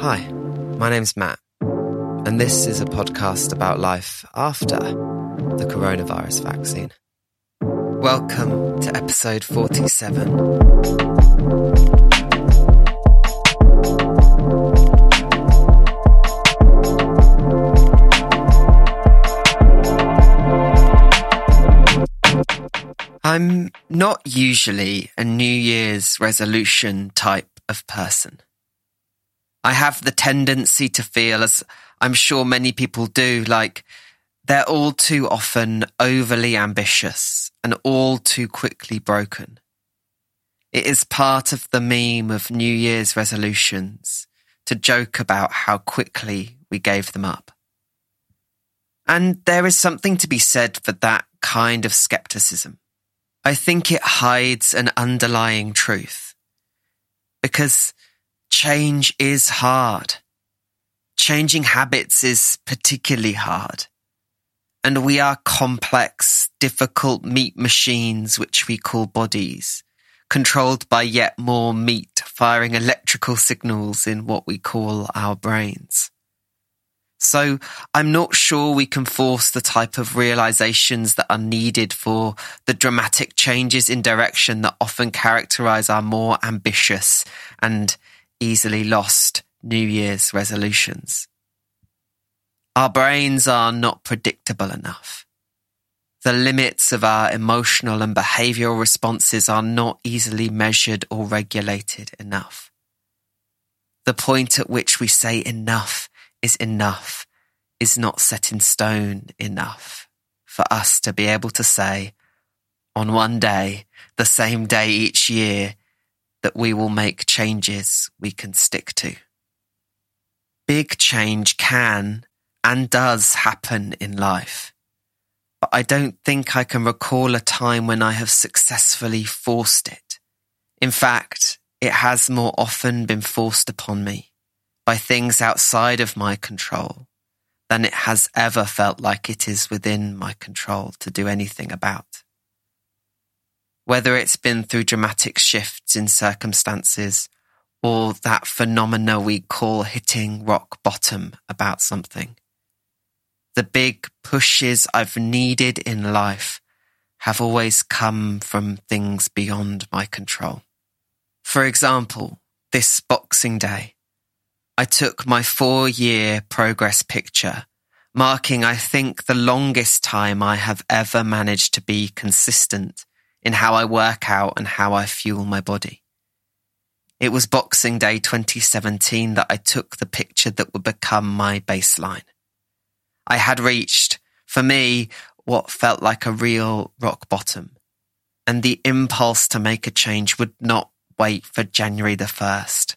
Hi, my name's Matt, and this is a podcast about life after the coronavirus vaccine. Welcome to episode 47. I'm not usually a New Year's resolution type of person. I have the tendency to feel, as I'm sure many people do, like they're all too often overly ambitious and all too quickly broken. It is part of the meme of New Year's resolutions to joke about how quickly we gave them up. And there is something to be said for that kind of skepticism. I think it hides an underlying truth because change is hard. Changing habits is particularly hard. And we are complex, difficult meat machines, which we call bodies, controlled by yet more meat firing electrical signals in what we call our brains. So I'm not sure we can force the type of realizations that are needed for the dramatic changes in direction that often characterize our more ambitious and easily lost New Year's resolutions. Our brains are not predictable enough. The limits of our emotional and behavioral responses are not easily measured or regulated enough. The point at which we say enough is enough is not set in stone enough for us to be able to say on one day, the same day each year, that we will make changes we can stick to. Big change can and does happen in life, but I don't think I can recall a time when I have successfully forced it. In fact, it has more often been forced upon me by things outside of my control than it has ever felt like it is within my control to do anything about. Whether it's been through dramatic shifts in circumstances or that phenomena we call hitting rock bottom about something. The big pushes I've needed in life have always come from things beyond my control. For example, this Boxing Day, I took my four year progress picture, marking, I think, the longest time I have ever managed to be consistent in how I work out and how I fuel my body. It was Boxing Day 2017 that I took the picture that would become my baseline. I had reached, for me, what felt like a real rock bottom. And the impulse to make a change would not wait for January the 1st.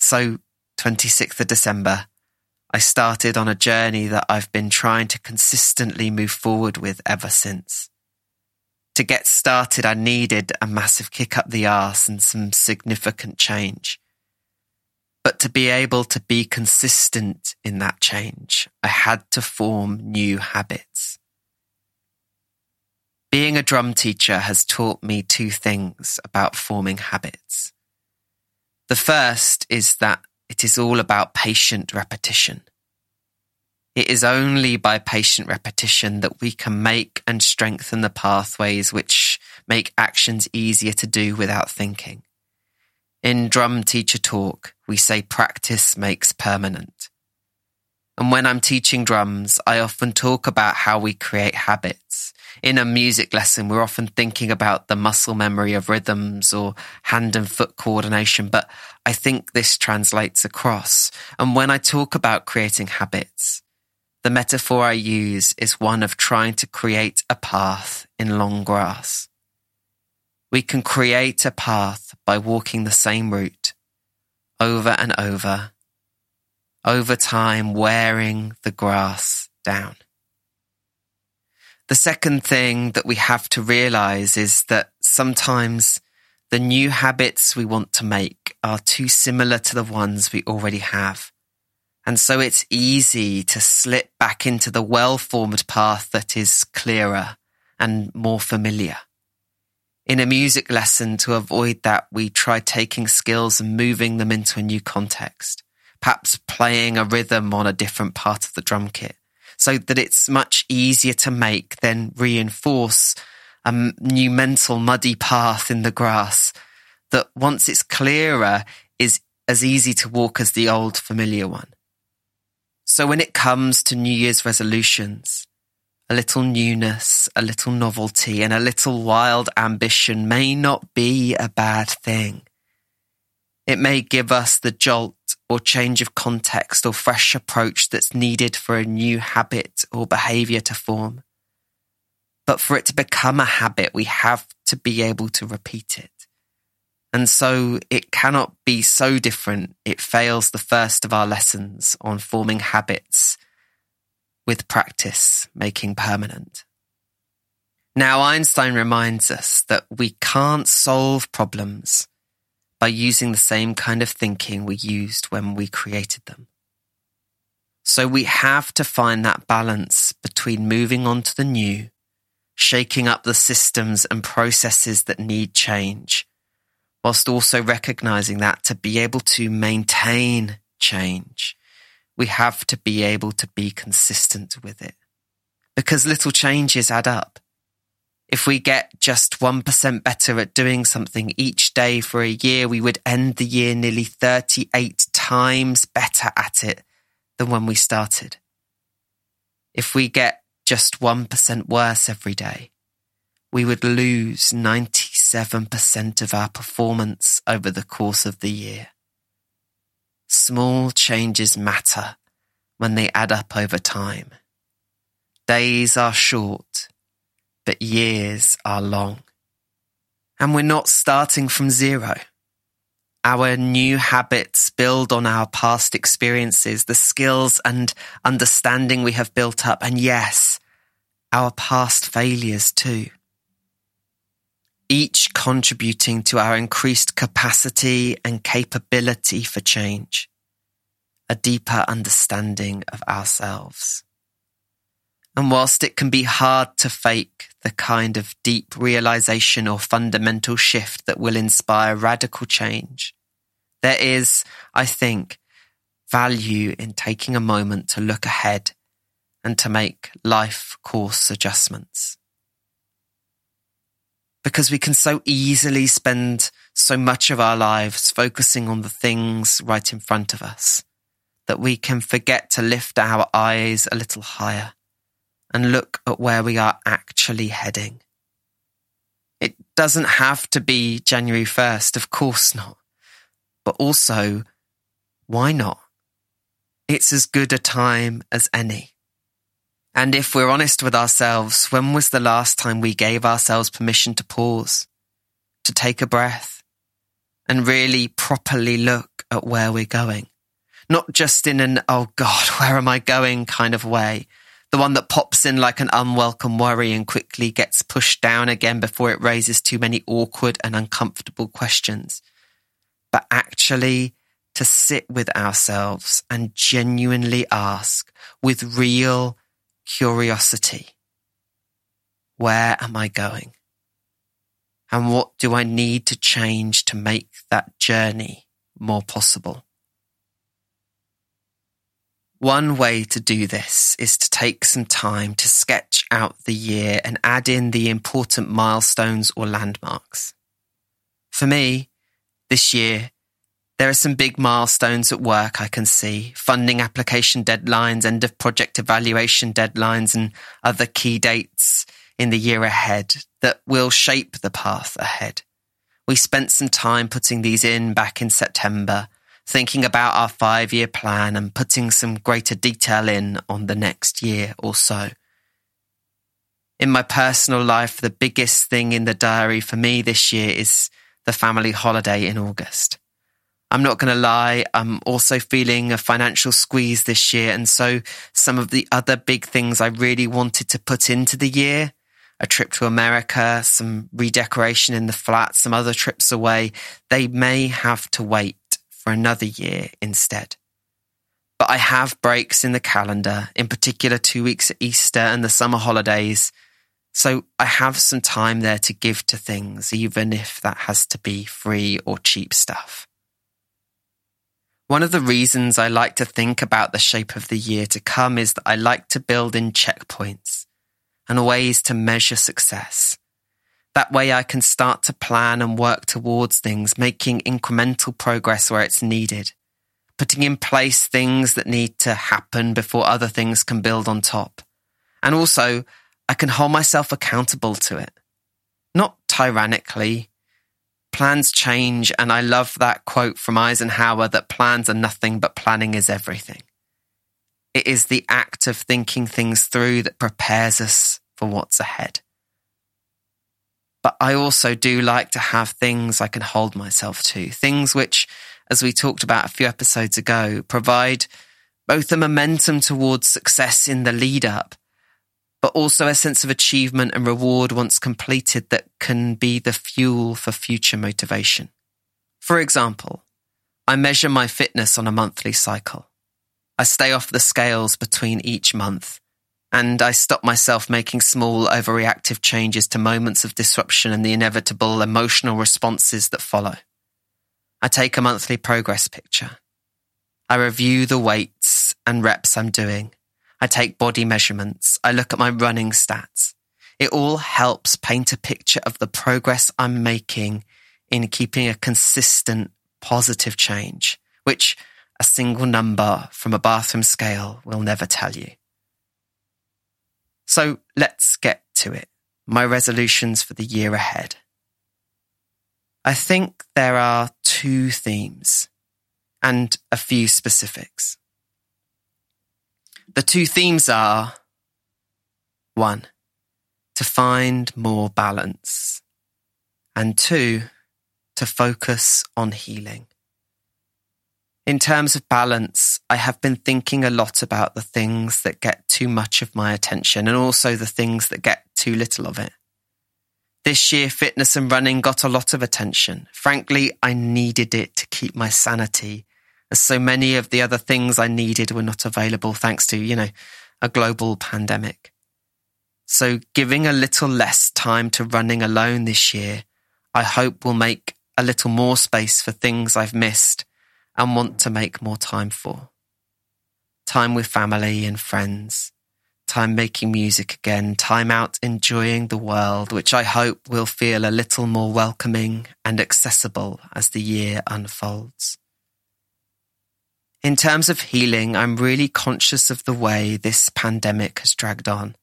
So 26th of December, I started on a journey that I've been trying to consistently move forward with ever since. To get started, I needed a massive kick up the arse and some significant change. But to be able to be consistent in that change, I had to form new habits. Being a drum teacher has taught me two things about forming habits. The first is that it is all about patient repetition. It is only by patient repetition that we can make and strengthen the pathways which make actions easier to do without thinking. In drum teacher talk, we say practice makes permanent. And when I'm teaching drums, I often talk about how we create habits. In a music lesson, we're often thinking about the muscle memory of rhythms or hand and foot coordination, but I think this translates across. And when I talk about creating habits, the metaphor I use is one of trying to create a path in long grass. We can create a path by walking the same route over and over over time wearing the grass down. The second thing that we have to realize is that sometimes the new habits we want to make are too similar to the ones we already have. And so it's easy to slip back into the well-formed path that is clearer and more familiar. In a music lesson, to avoid that, we try taking skills and moving them into a new context perhaps playing a rhythm on a different part of the drum kit so that it's much easier to make than reinforce a new mental muddy path in the grass that once it's clearer is as easy to walk as the old familiar one. So when it comes to New Year's resolutions, a little newness, a little novelty, and a little wild ambition may not be a bad thing. It may give us the jolt or change of context or fresh approach that's needed for a new habit or behavior to form. But for it to become a habit, we have to be able to repeat it. And so it cannot be so different. It fails the first of our lessons on forming habits with practice making permanent. Now, Einstein reminds us that we can't solve problems by using the same kind of thinking we used when we created them. So we have to find that balance between moving on to the new, shaking up the systems and processes that need change, whilst also recognizing that to be able to maintain change, we have to be able to be consistent with it. Because little changes add up. If we get just 1% better at doing something each day for a year, we would end the year nearly 38 times better at it than when we started. If we get just 1% worse every day, we would lose 97% of our performance over the course of the year. Small changes matter when they add up over time. Days are short, but years are long. And we're not starting from zero. Our new habits build on our past experiences, the skills and understanding we have built up, and yes, our past failures too each contributing to our increased capacity and capability for change, a deeper understanding of ourselves. And whilst it can be hard to fake the kind of deep realization or fundamental shift that will inspire radical change, there is, I think, value in taking a moment to look ahead and to make life course adjustments because we can so easily spend so much of our lives focusing on the things right in front of us that we can forget to lift our eyes a little higher and look at where we are actually heading. It doesn't have to be January 1st, of course not. But also, why not? It's as good a time as any. And if we're honest with ourselves, when was the last time we gave ourselves permission to pause, to take a breath, and really properly look at where we're going? Not just in an, oh God, where am I going? kind of way, the one that pops in like an unwelcome worry and quickly gets pushed down again before it raises too many awkward and uncomfortable questions, but actually to sit with ourselves and genuinely ask with real curiosity. Where am I going? And what do I need to change to make that journey more possible? One way to do this is to take some time to sketch out the year and add in the important milestones or landmarks. For me, this year there are some big milestones at work I can see funding application deadlines, end of project evaluation deadlines, and other key dates in the year ahead that will shape the path ahead. We spent some time putting these in back in September, thinking about our five year plan and putting some greater detail in on the next year or so. In my personal life, the biggest thing in the diary for me this year is the family holiday in August. I'm not going to lie. I'm also feeling a financial squeeze this year. And so some of the other big things I really wanted to put into the year, a trip to America, some redecoration in the flat, some other trips away, they may have to wait for another year instead. But I have breaks in the calendar, in particular two weeks at Easter and the summer holidays. So I have some time there to give to things, even if that has to be free or cheap stuff. One of the reasons I like to think about the shape of the year to come is that I like to build in checkpoints and ways to measure success. That way I can start to plan and work towards things, making incremental progress where it's needed, putting in place things that need to happen before other things can build on top. And also, I can hold myself accountable to it. Not tyrannically, Plans change, and I love that quote from Eisenhower that plans are nothing but planning is everything. It is the act of thinking things through that prepares us for what's ahead. But I also do like to have things I can hold myself to, things which, as we talked about a few episodes ago, provide both a momentum towards success in the lead up, but also a sense of achievement and reward once completed that can be the fuel for future motivation. For example, I measure my fitness on a monthly cycle. I stay off the scales between each month, and I stop myself making small overreactive changes to moments of disruption and the inevitable emotional responses that follow. I take a monthly progress picture. I review the weights and reps I'm doing I take body measurements. I look at my running stats. It all helps paint a picture of the progress I'm making in keeping a consistent positive change, which a single number from a bathroom scale will never tell you. So let's get to it. My resolutions for the year ahead. I think there are two themes and a few specifics. The two themes are one, to find more balance, and two, to focus on healing. In terms of balance, I have been thinking a lot about the things that get too much of my attention and also the things that get too little of it. This year, fitness and running got a lot of attention. Frankly, I needed it to keep my sanity so many of the other things I needed were not available thanks to, you know, a global pandemic. So giving a little less time to running alone this year, I hope will make a little more space for things I've missed and want to make more time for. Time with family and friends, time making music again, time out enjoying the world, which I hope will feel a little more welcoming and accessible as the year unfolds. In terms of healing, I'm really conscious of the way this pandemic has dragged on.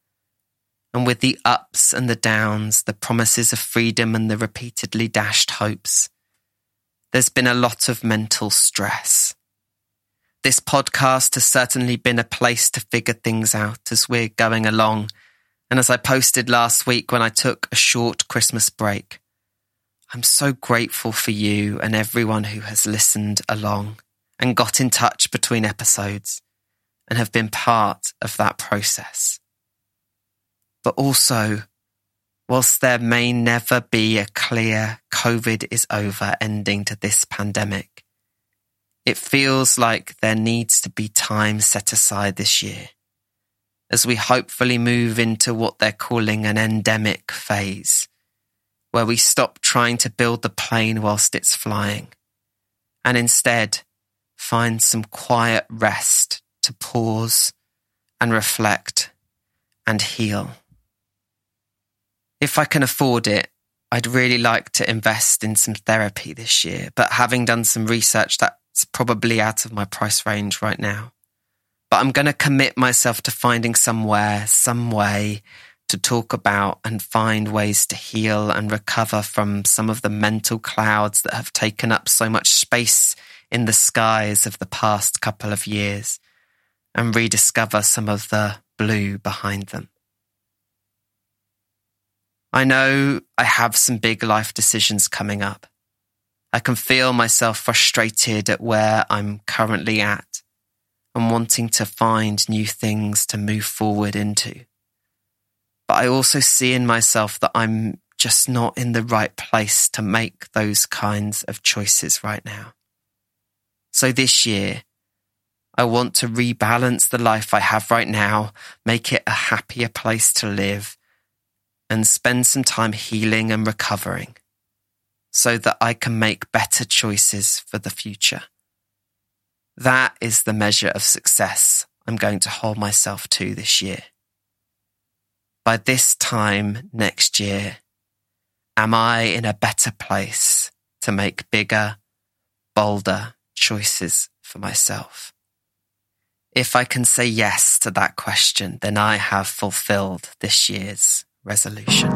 And with the ups and the downs, the promises of freedom and the repeatedly dashed hopes, there's been a lot of mental stress. This podcast has certainly been a place to figure things out as we're going along. And as I posted last week when I took a short Christmas break, I'm so grateful for you and everyone who has listened along and got in touch between episodes and have been part of that process. But also, whilst there may never be a clear COVID is over ending to this pandemic, it feels like there needs to be time set aside this year as we hopefully move into what they're calling an endemic phase, where we stop trying to build the plane whilst it's flying and instead find some quiet rest to pause and reflect and heal. If I can afford it, I'd really like to invest in some therapy this year, but having done some research, that's probably out of my price range right now. But I'm going to commit myself to finding somewhere, some way to talk about and find ways to heal and recover from some of the mental clouds that have taken up so much space in the skies of the past couple of years and rediscover some of the blue behind them. I know I have some big life decisions coming up. I can feel myself frustrated at where I'm currently at and wanting to find new things to move forward into. But I also see in myself that I'm just not in the right place to make those kinds of choices right now. So this year, I want to rebalance the life I have right now, make it a happier place to live, and spend some time healing and recovering so that I can make better choices for the future. That is the measure of success I'm going to hold myself to this year. By this time next year, am I in a better place to make bigger, bolder choices for myself? If I can say yes to that question, then I have fulfilled this year's resolution.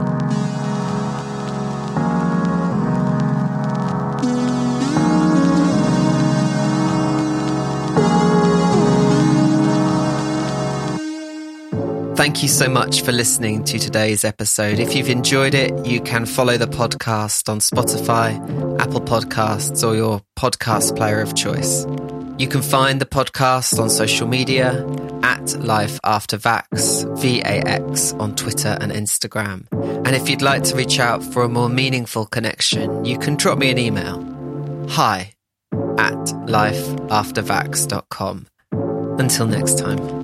Thank you so much for listening to today's episode. If you've enjoyed it, you can follow the podcast on Spotify, Apple Podcasts, or your podcast player of choice. You can find the podcast on social media at Life After Vax, V-A-X on Twitter and Instagram. And if you'd like to reach out for a more meaningful connection, you can drop me an email. Hi at lifeaftervax.com. Until next time.